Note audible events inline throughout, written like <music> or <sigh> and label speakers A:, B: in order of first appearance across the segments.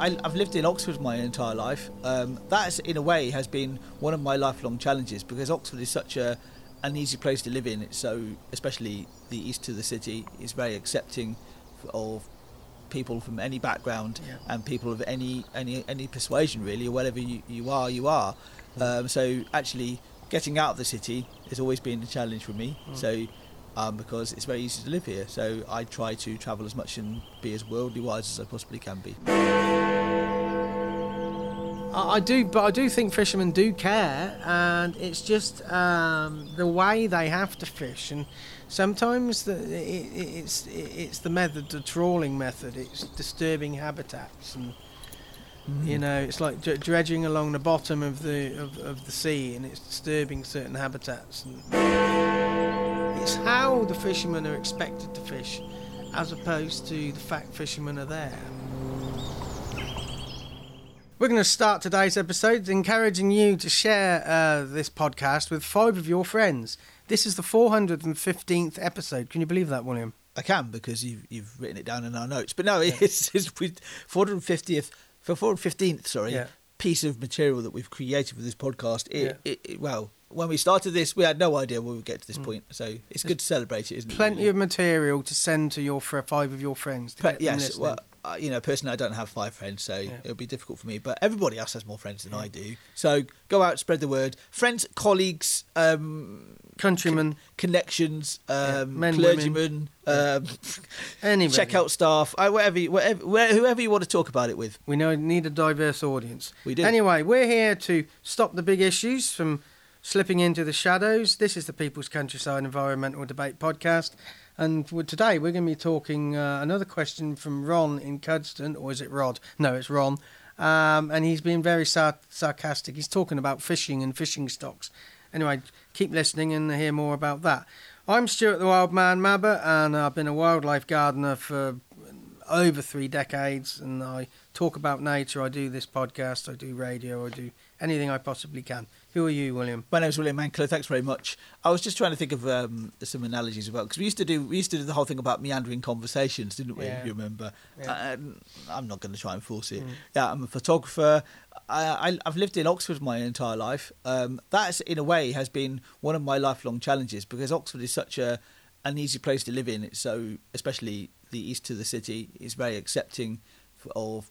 A: I, I've lived in Oxford my entire life. Um, that, in a way, has been one of my lifelong challenges because Oxford is such a an easy place to live in. It's so, especially the east of the city, is very accepting of people from any background
B: Yeah.
A: and people of any any any persuasion really, or whatever you, you are, you are. Um, so actually, getting out of the city has always been a challenge for me. So. Um, because it's very easy to live here, so I try to travel as much and be as worldly wise as I possibly can be.
B: I, do, but I do think fishermen do care, and it's just um, the way they have to fish, and sometimes the, it, it, it's it's the method, the trawling method. It's disturbing habitats, and you know, it's like dredging along the bottom of the of, of the sea, and it's disturbing certain habitats. And it's how the fishermen are expected to fish, as opposed to the fact fishermen are there. We're going to start today's episode encouraging you to share uh, this podcast with five of your friends. This is the 415th episode. Can you believe that, William?
A: I can because you've you've written it down in our notes. But no, <laughs> it's, it's 450th for 415th, sorry,
B: Yeah.
A: piece of material that we've created for this podcast. It,
B: Yeah.
A: it, it- well, when we started this, we had no idea we would get to this point. So it's good to celebrate it, isn't it?
B: Mm. Plenty of material to send to your fr- five of your friends. To
A: But
B: get
A: yes, well, uh, you know, personally, I don't have five friends, so it'll be difficult for me. But everybody else has more friends than I do. So go out, spread the word. Friends, colleagues, um,
B: countrymen,
A: connections, um,
B: men,
A: clergymen, um, <laughs>
B: anybody. <laughs>
A: check out staff, uh, whatever, whatever, where, whoever you want to talk about it with.
B: We know need a diverse audience.
A: We do.
B: Anyway, we're here to stop the big issues from slipping into the shadows. This is the People's Countryside Environmental Debate Podcast. And today we're going to be talking uh, another question from Ron in Cuddesdon, or is it Rod? No, it's Ron. Um, and he's been very sar- sarcastic. He's talking about fishing and fishing stocks. Anyway, keep listening and hear more about that. I'm Stuart the Wild Man Mabber, and I've been a wildlife gardener for over three decades, and I talk about nature. I do this podcast, I do radio, I do anything I possibly can. Who are you, William?
A: My name's William Mankler. Thanks very much. I was just trying to think of um, some analogies about because we used to do we used to do the whole thing about meandering conversations, didn't we?
B: Yeah.
A: If you remember.
B: Yeah.
A: Uh, I'm not going to try and force it.
B: Mm.
A: Yeah, I'm a photographer. I, I, I've lived in Oxford my entire life. Um, that, in a way, has been one of my lifelong challenges because Oxford is such a an easy place to live in. It's so, especially the east of the city, is very accepting of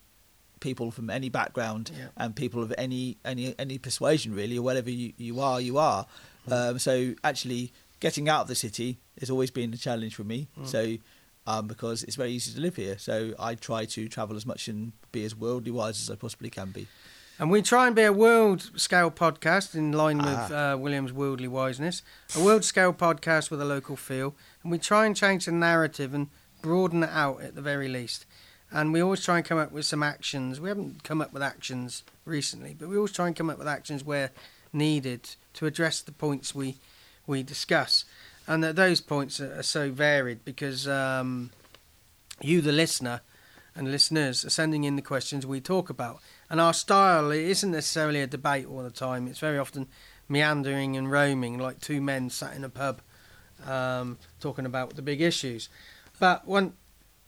A: people from any background
B: Yeah.
A: and people of any any any persuasion really or whatever you, you are you are. Um, so actually getting out of the city has always been a challenge for me. So um, because it's very easy to live here. So I try to travel as much and be as worldly wise as I possibly can be.
B: And we try and be a world scale podcast in line with uh, William's worldly wiseness, a world scale podcast with a local feel. And we try and change the narrative and broaden it out at the very least. And we always try and come up with some actions. We haven't come up with actions recently, but we always try and come up with actions where needed to address the points we we discuss. And that those points are, are so varied because um, you, the listener, and listeners are sending in the questions we talk about. And our style it isn't necessarily a debate all the time. It's very often meandering and roaming, like two men sat in a pub um, talking about the big issues. But one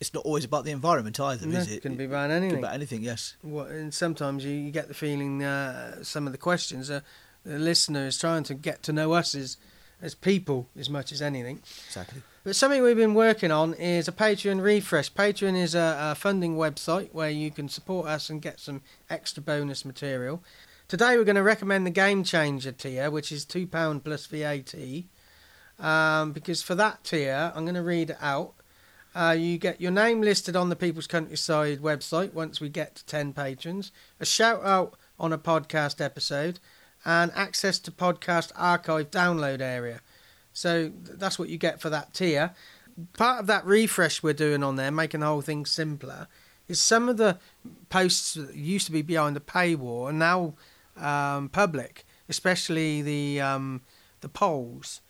A: it's not always about the environment either
B: no,
A: is it
B: can be about
A: It can
B: anything.
A: be about anything yes
B: What, and sometimes you, you get the feeling uh, some of the questions are the listener is trying to get to know us as as people as much as anything.
A: exactly
B: But something we've been working on is a Patreon refresh. Patreon is a, a funding website where you can support us and get some extra bonus material. Today we're going to recommend the Game Changer tier, which is £2 plus VAT. Um, because for that tier, I'm going to read it out. Uh, you get your name listed on the People's Countryside website once we get to 10 patrons, a shout out on a podcast episode, and access to podcast archive download area. So that's what you get for that tier. Part of that refresh we're doing on there, making the whole thing simpler, is some of the posts that used to be behind the paywall are now um, public, especially the um, the polls.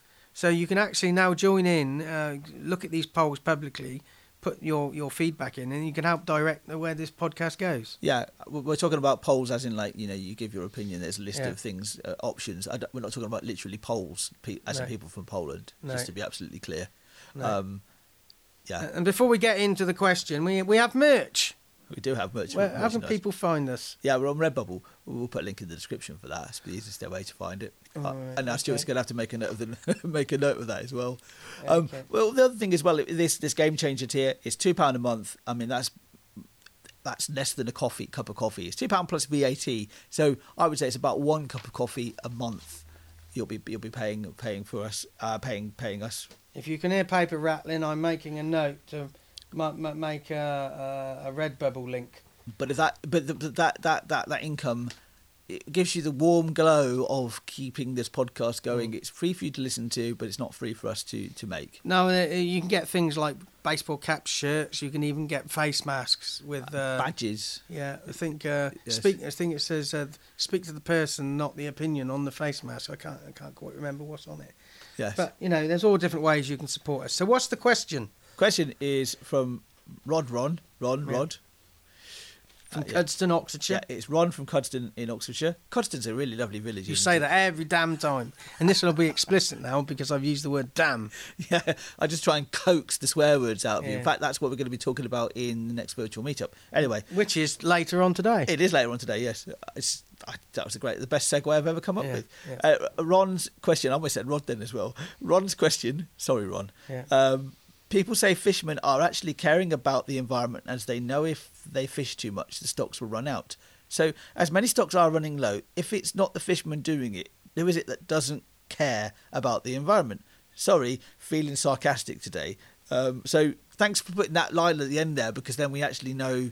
B: So you can actually now join in, uh, look at these polls publicly, put your, your feedback in, and you can help direct where this podcast goes.
A: yeah we- we're talking about polls as in like you know you give your opinion there's a list
B: Yeah.
A: of things uh, options I we're not talking about literally polls pe- as in people from Poland
B: No.
A: just to be absolutely clear
B: No.
A: um, yeah
B: And before we get into the question, we we have merch.
A: We do have merch.
B: Where, how can people find us?
A: Yeah, we're on Redbubble. We'll put a link in the description for that. It's the easiest way to find it. Uh,
B: Alright,
A: and now Stuart's going to have to make a note of the <laughs> make a note of that as well. Um,
B: Okay.
A: Well, the other thing as well, this this game changer tier is two pound a month. I mean, that's that's less than a coffee cup of coffee. It's two pound plus VAT. So I would say it's about one cup of coffee a month. You'll be you'll be paying paying for us uh, paying paying us.
B: If you can hear paper rattling, I'm making a note to ma- make a, a, a Redbubble link.
A: But if that but the, but that that that that income it gives you the warm glow of keeping this podcast going. It's free for you to listen to, but it's not free for us to to make.
B: No, uh, you can get things like baseball caps, shirts. You can even get face masks with. Uh,
A: Badges.
B: yeah, I think. Uh,
A: Yes.
B: Speak. I think it says uh, "speak to the person, not the opinion" on the face mask. I can't. I can't quite remember what's on it.
A: Yes.
B: But you know, there's all different ways you can support us. So, what's the question
A: Question is from Rod Ron. Ron
B: Yeah.
A: Rod.
B: from
A: Uh, yeah.
B: Cuddesdon, Oxfordshire?
A: Yeah, it's Ron from Cuddesdon in Oxfordshire. Cuddesdon's a really lovely village.
B: You say
A: it?
B: that every damn time, and this will be explicit now because I've used the word "damn." <laughs>
A: Yeah, I just try and coax the swear words out of you. In fact, that's what we're going to be talking about in the next virtual meetup. Anyway,
B: which is later on today.
A: it is later on today. Yes, it's, I, that was a great, the best segue I've ever come up
B: Yeah,
A: with.
B: yeah.
A: Uh, Ron's question. I almost said Rod then as well. Ron's question. Sorry, Ron.
B: Yeah.
A: Um, people say fishermen are actually caring about the environment as they know if they fish too much, the stocks will run out. So, as many stocks are running low, if it's not the fisherman doing it, who is it that doesn't care about the environment? Sorry, feeling sarcastic today. Um, so, thanks for putting that line at the end there because then we actually know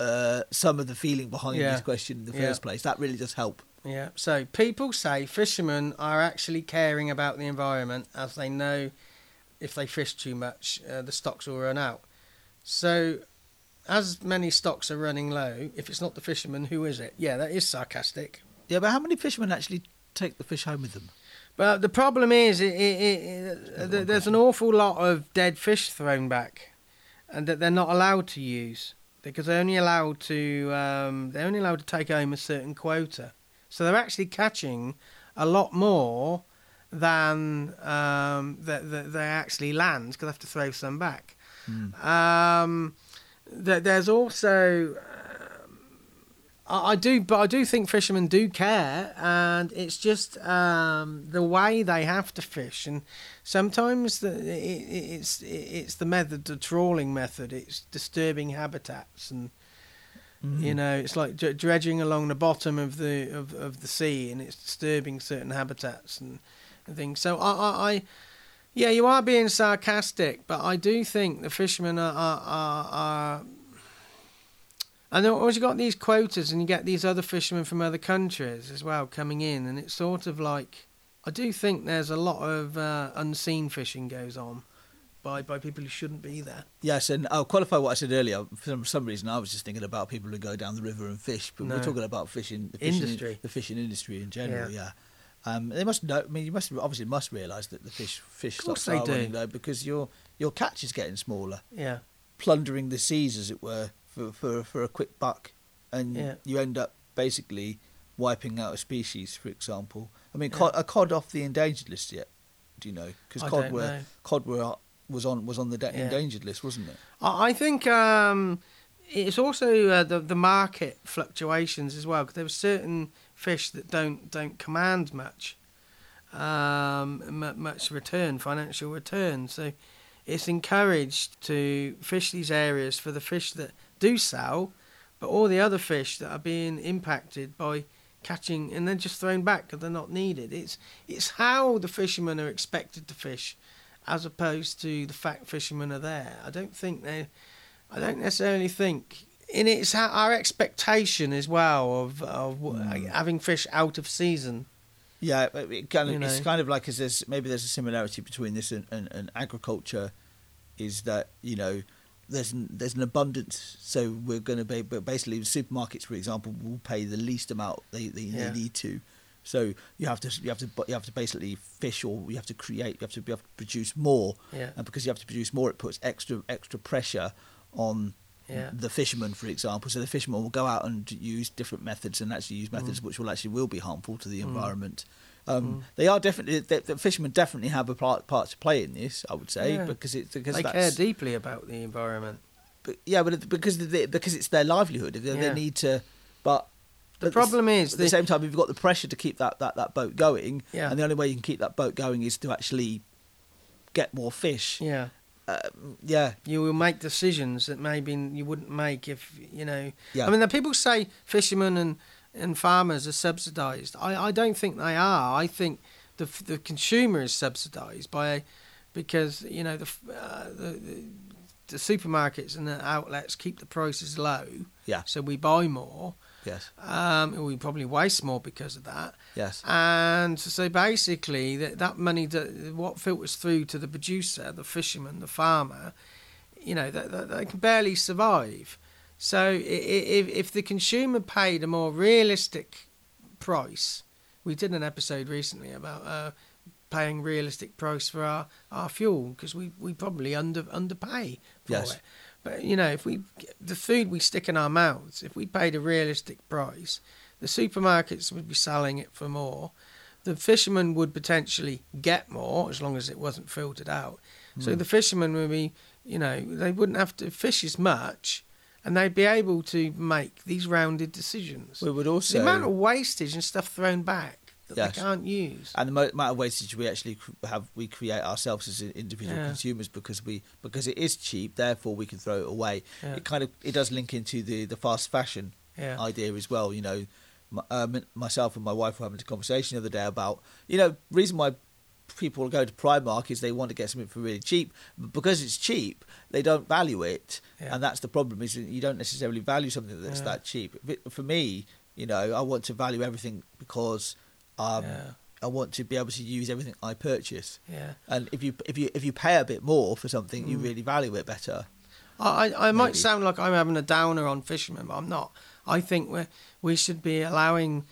A: uh, some of the feeling behind
B: Yeah.
A: this question in the
B: Yeah.
A: first place. That really does help.
B: Yeah. So people say fishermen are actually caring about the environment as they know if they fish too much, uh, the stocks will run out. So, as many stocks are running low, if it's not the fishermen, who is it? Yeah, that is sarcastic.
A: Yeah, but how many fishermen actually take the fish home with them?
B: But the problem is, it, it, it, th- there's an awful lot of dead fish thrown back, and that they're not allowed to use because they're only allowed to um, they're only allowed to take home a certain quota. So they're actually catching a lot more than um, that that they actually land because I have to throw some back. Um, th- there's also I I do, but I do think fishermen do care, and it's just um, the way they have to fish, and sometimes the, it, it- it's it's the method, the trawling method. It's disturbing habitats, and you know, it's like dredging along the bottom of the of, of the sea, and it's disturbing certain habitats and, and things. So I, I, I, yeah, you are being sarcastic, but I do think the fishermen are are, are, are and then always you got these quotas, and you get these other fishermen from other countries as well coming in, and it's sort of like I do think there's a lot of uh, unseen fishing goes on by by people who shouldn't be there.
A: Yes, and I'll qualify what I said earlier. For some, reason, I was just thinking about people who go down the river and fish, but
B: No.
A: we're talking about fishing, the fishing
B: Industry.
A: the fishing industry in general.
B: Yeah.
A: Yeah, um, they must know. I mean, you must obviously must realise that the fish fish
B: Of
A: stocks are running low because your your catch is getting smaller,
B: Yeah,
A: plundering the seas, as it were, for for, for a quick buck, and
B: Yeah.
A: you end up basically wiping out a species. For example, I mean, cod, are cod off the endangered list yet? Do you know? Because cod were
B: know.
A: cod were was on was on the da-
B: Yeah.
A: endangered list, wasn't it?
B: I I think um, it's also uh, the the market fluctuations as well because there were certain fish that don't don't command much um, much return, financial return. So it's encouraged to fish these areas for the fish that do sell, but all the other fish that are being impacted by catching and then just thrown back because they're not needed. It's it's how the fishermen are expected to fish, as opposed to the fact fishermen are there. I don't think they, I don't necessarily think. And it's our expectation as well of of w hmm. having fish out of season.
A: Yeah, it- kind of,
B: You
A: it's
B: know.
A: kind of like as there's maybe there's a similarity between this and, and, and agriculture, is that you know there's an, there's an abundance, so we're going to be but basically supermarkets, for example, will pay the least amount they, they,
B: Yeah.
A: they need to. So you have to you have to you have to basically fish or you have to create you have to be able to produce more,
B: Yeah.
A: and because you have to produce more, it puts extra extra pressure on
B: Yeah.
A: the fishermen, for example. So the fishermen will go out and use different methods and actually use methods
B: Mm.
A: which will actually will be harmful to the environment. Um, They are definitely the, the fishermen definitely have a part, part to play in this. I would say
B: Yeah.
A: because it's because
B: they care deeply about the environment.
A: but yeah, but because the, because it's their livelihood, they,
B: Yeah.
A: they need to. But
B: The
A: at
B: problem
A: s-
B: is
A: at the
B: the-
A: same time, you've got the pressure to keep that, that, that boat going,
B: Yeah.
A: and the only way you can keep that boat going is to actually get more fish.
B: Yeah.
A: Um, yeah,
B: you will make decisions that maybe you wouldn't make if you know.
A: Yeah.
B: I mean, the people say fishermen and and farmers are subsidised. I, I don't think they are. I think the the consumer is subsidised by because you know the, uh, the the the supermarkets and the outlets keep the prices low.
A: Yeah.
B: So we buy more.
A: Yes,
B: Um, we probably waste more because of that.
A: yes,
B: And so basically, that, that money, that, what filters through to the producer, the fisherman, the farmer, you know, that, that they can barely survive. So if, if the consumer paid a more realistic price, we did an episode recently about uh, paying realistic price for our, our fuel because we, we probably under underpay for
A: Yes.
B: it. But you know, if we the food we stick in our mouths, if we paid a realistic price, the supermarkets would be selling it for more. The fishermen would potentially get more as long as it wasn't filtered out. So
A: Hmm.
B: the fishermen would be, you know, they wouldn't have to fish as much, and they'd be able to make these rounded decisions.
A: we would also
B: the amount of wastage and stuff thrown back that
A: Yes.
B: they can't use.
A: and the mo- amount of wastage we actually cr- have we create ourselves as individual
B: Yeah.
A: consumers because we because it is cheap therefore we can throw it away
B: Yeah.
A: it kind of it does link into the the fast fashion
B: Yeah.
A: idea as well you know M- um, myself and my wife were having a conversation the other day about you know reason why people go to Primark is they want to get something for really cheap but because it's cheap they don't value it
B: Yeah.
A: and that's the problem is you don't necessarily value something that's
B: Yeah.
A: that cheap for me you know I want to value everything because um,
B: Yeah.
A: I want to be able to use everything I purchase.
B: Yeah.
A: And if you if you if you pay a bit more for something, you
B: Mm.
A: really value it better.
B: I, I I might
A: Maybe.
B: sound like I'm having a downer on fishermen, but I'm not. I think we we should be allowing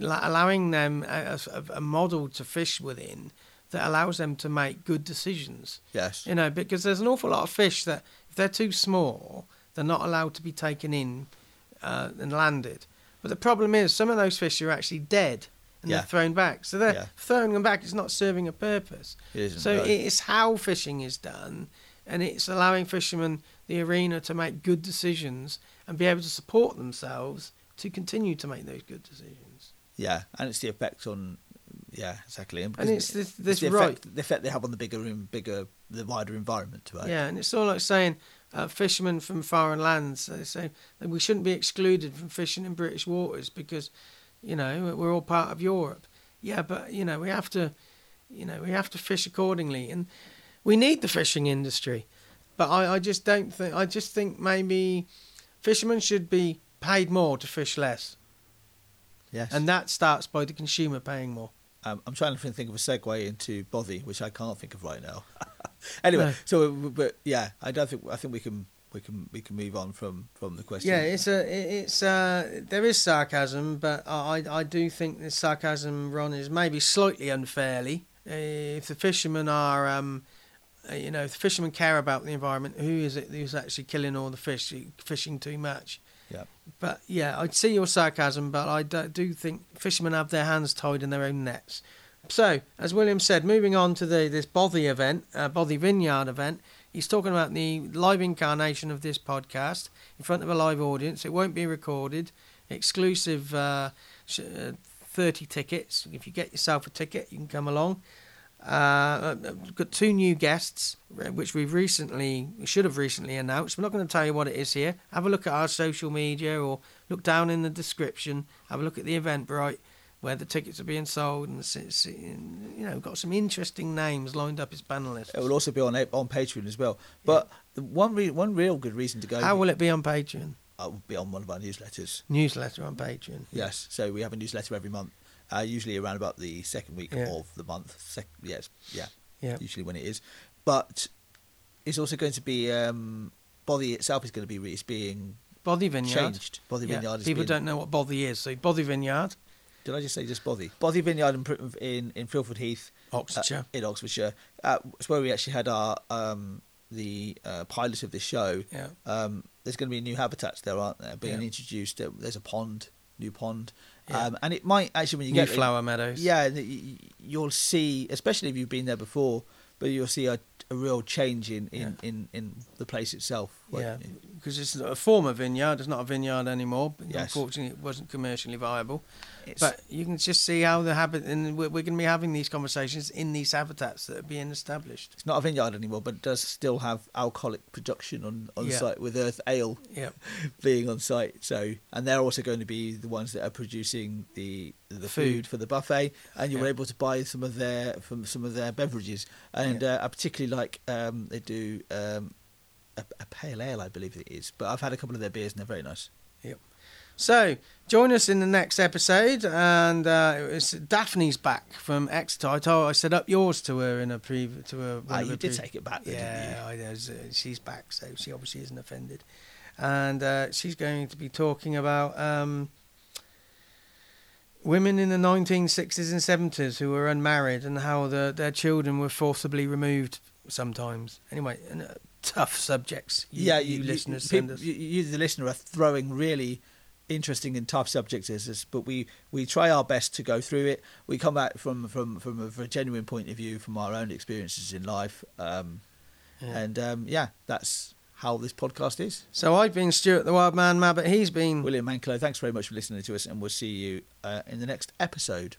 B: allowing them a, a, a model to fish within that allows them to make good decisions.
A: Yes.
B: You know, because there's an awful lot of fish that if they're too small, they're not allowed to be taken in uh, and landed. But the problem is, some of those fish are actually dead and
A: Yeah.
B: they're thrown back. So they're
A: Yeah.
B: throwing them back is not serving a purpose.
A: It
B: So
A: no.
B: it's how fishing is done, and it's allowing fishermen the arena to make good decisions and be able to support themselves to continue to make those good decisions.
A: Yeah, and it's the effect on. Yeah, exactly. And,
B: And it's this, this
A: the
B: right.
A: effect, the effect they have on the bigger, and bigger, the wider environment. Right?
B: Yeah, and it's all like saying uh, fishermen from foreign lands. They say that we shouldn't be excluded from fishing in British waters because, you know, we're all part of Europe. Yeah, but you know we have to, you know, we have to fish accordingly, and we need the fishing industry. But I, I just don't think. I just think maybe fishermen should be paid more to fish less,
A: Yes.
B: and that starts by the consumer paying more.
A: um, I'm trying to think of a segue into bothy, which I can't think of right now. <laughs> anyway,
B: No.
A: so but yeah, I don't think I think we can we can we can move on from from the question.
B: Yeah, it's a it's uh there is sarcasm, but I I do think the sarcasm Ron is maybe slightly unfairly. If the fishermen are um, uh, you know, if the fishermen care about the environment, who is it who's actually killing all the fish, fishing too much?
A: Yeah.
B: But yeah, I'd see your sarcasm, but I do, do think fishermen have their hands tied in their own nets. So, as William said, moving on to the this Bothy event, uh, Bothy Vineyard event, he's talking about the live incarnation of this podcast in front of a live audience. It won't be recorded. Exclusive uh, uh, 30 tickets. If you get yourself a ticket, you can come along. Uh, we've got two new guests, uh, which we've recently, we should have recently announced. We're not going to tell you what it is here. Have a look at our social media or look down in the description. Have a look at the Eventbrite where the tickets are being sold, and you know, got some interesting names lined up as panelists.
A: It will also be on on Patreon as well. But the one re- one real good reason to go
B: How will it be on Patreon?
A: It will be on one of our newsletters.
B: Newsletter on Patreon.
A: Yes, so we have a newsletter every month, uh, usually around about the second week
B: Yeah.
A: of the month. Sec- yes, yeah,
B: Yeah.
A: usually when it is. But it's also going to be um, Bothy itself is going to be re- it's being
B: Bothy Vineyard.
A: changed.
B: Yeah,
A: Vineyard. Is
B: People
A: being,
B: don't know what Bothy is. So Bothy Vineyard,
A: Did I just say just Bothy? Bothy Vineyard in in, in Frilford Heath, uh,
B: Oxfordshire.
A: in Oxfordshire. Uh, it's where we actually had our um, the uh, pilot of this show.
B: yeah.
A: Um, there's going to be new habitats there, aren't there? Being
B: Yeah.
A: introduced. Uh, There's a pond, new pond,
B: Yeah.
A: um, and it might actually when you
B: New
A: get
B: flower meadows.
A: Yeah, and y- y- you'll see, especially if you've been there before, but you'll see a, a real change in in,
B: Yeah.
A: in, in the place itself.
B: Yeah, because it's a former vineyard. It's not a vineyard anymore. But
A: Yes.
B: Unfortunately, it wasn't commercially viable.
A: It's-
B: But you can just see how the habit, and we're, we're going to be having these conversations in these habitats that are being established.
A: it's not a vineyard anymore, but it does still have alcoholic production on, on
B: Yeah.
A: site with Earth Ale
B: Yep. <laughs>
A: being on site. So, and they're also going to be the ones that are producing the the food,
B: Food.
A: for the buffet, and you were
B: Yeah.
A: able to buy some of their from some of their beverages. And uh, I particularly like um, they do um, a, a pale ale, I believe it is. But I've had a couple of their beers and they're very nice. Yep.
B: So join us in the next episode, and uh, it's Daphne's back from Exeter. I told I set up yours to her in a pre to.
A: Ah, you
B: her
A: did
B: pre-
A: take it back, though,
B: Yeah, I know. so She's back, so she obviously isn't offended, and uh, she's going to be talking about um, women in the 1960s and 70s who were unmarried and how the, their children were forcibly removed sometimes. Anyway, and, uh, tough subjects. You,
A: yeah,
B: you, listeners send us.
A: You, you, the listener, are throwing really interesting and tough subjects at us, but we, we try our best to go through it. We come at it from from from a, from a genuine point of view, from our own experiences in life, um,
B: Yeah.
A: and um, yeah, that's how this podcast is.
B: So I've been Stuart the Wild Man Mabbott. He's been
A: William Manklow, thanks very much for listening to us, and we'll see you uh, in the next episode.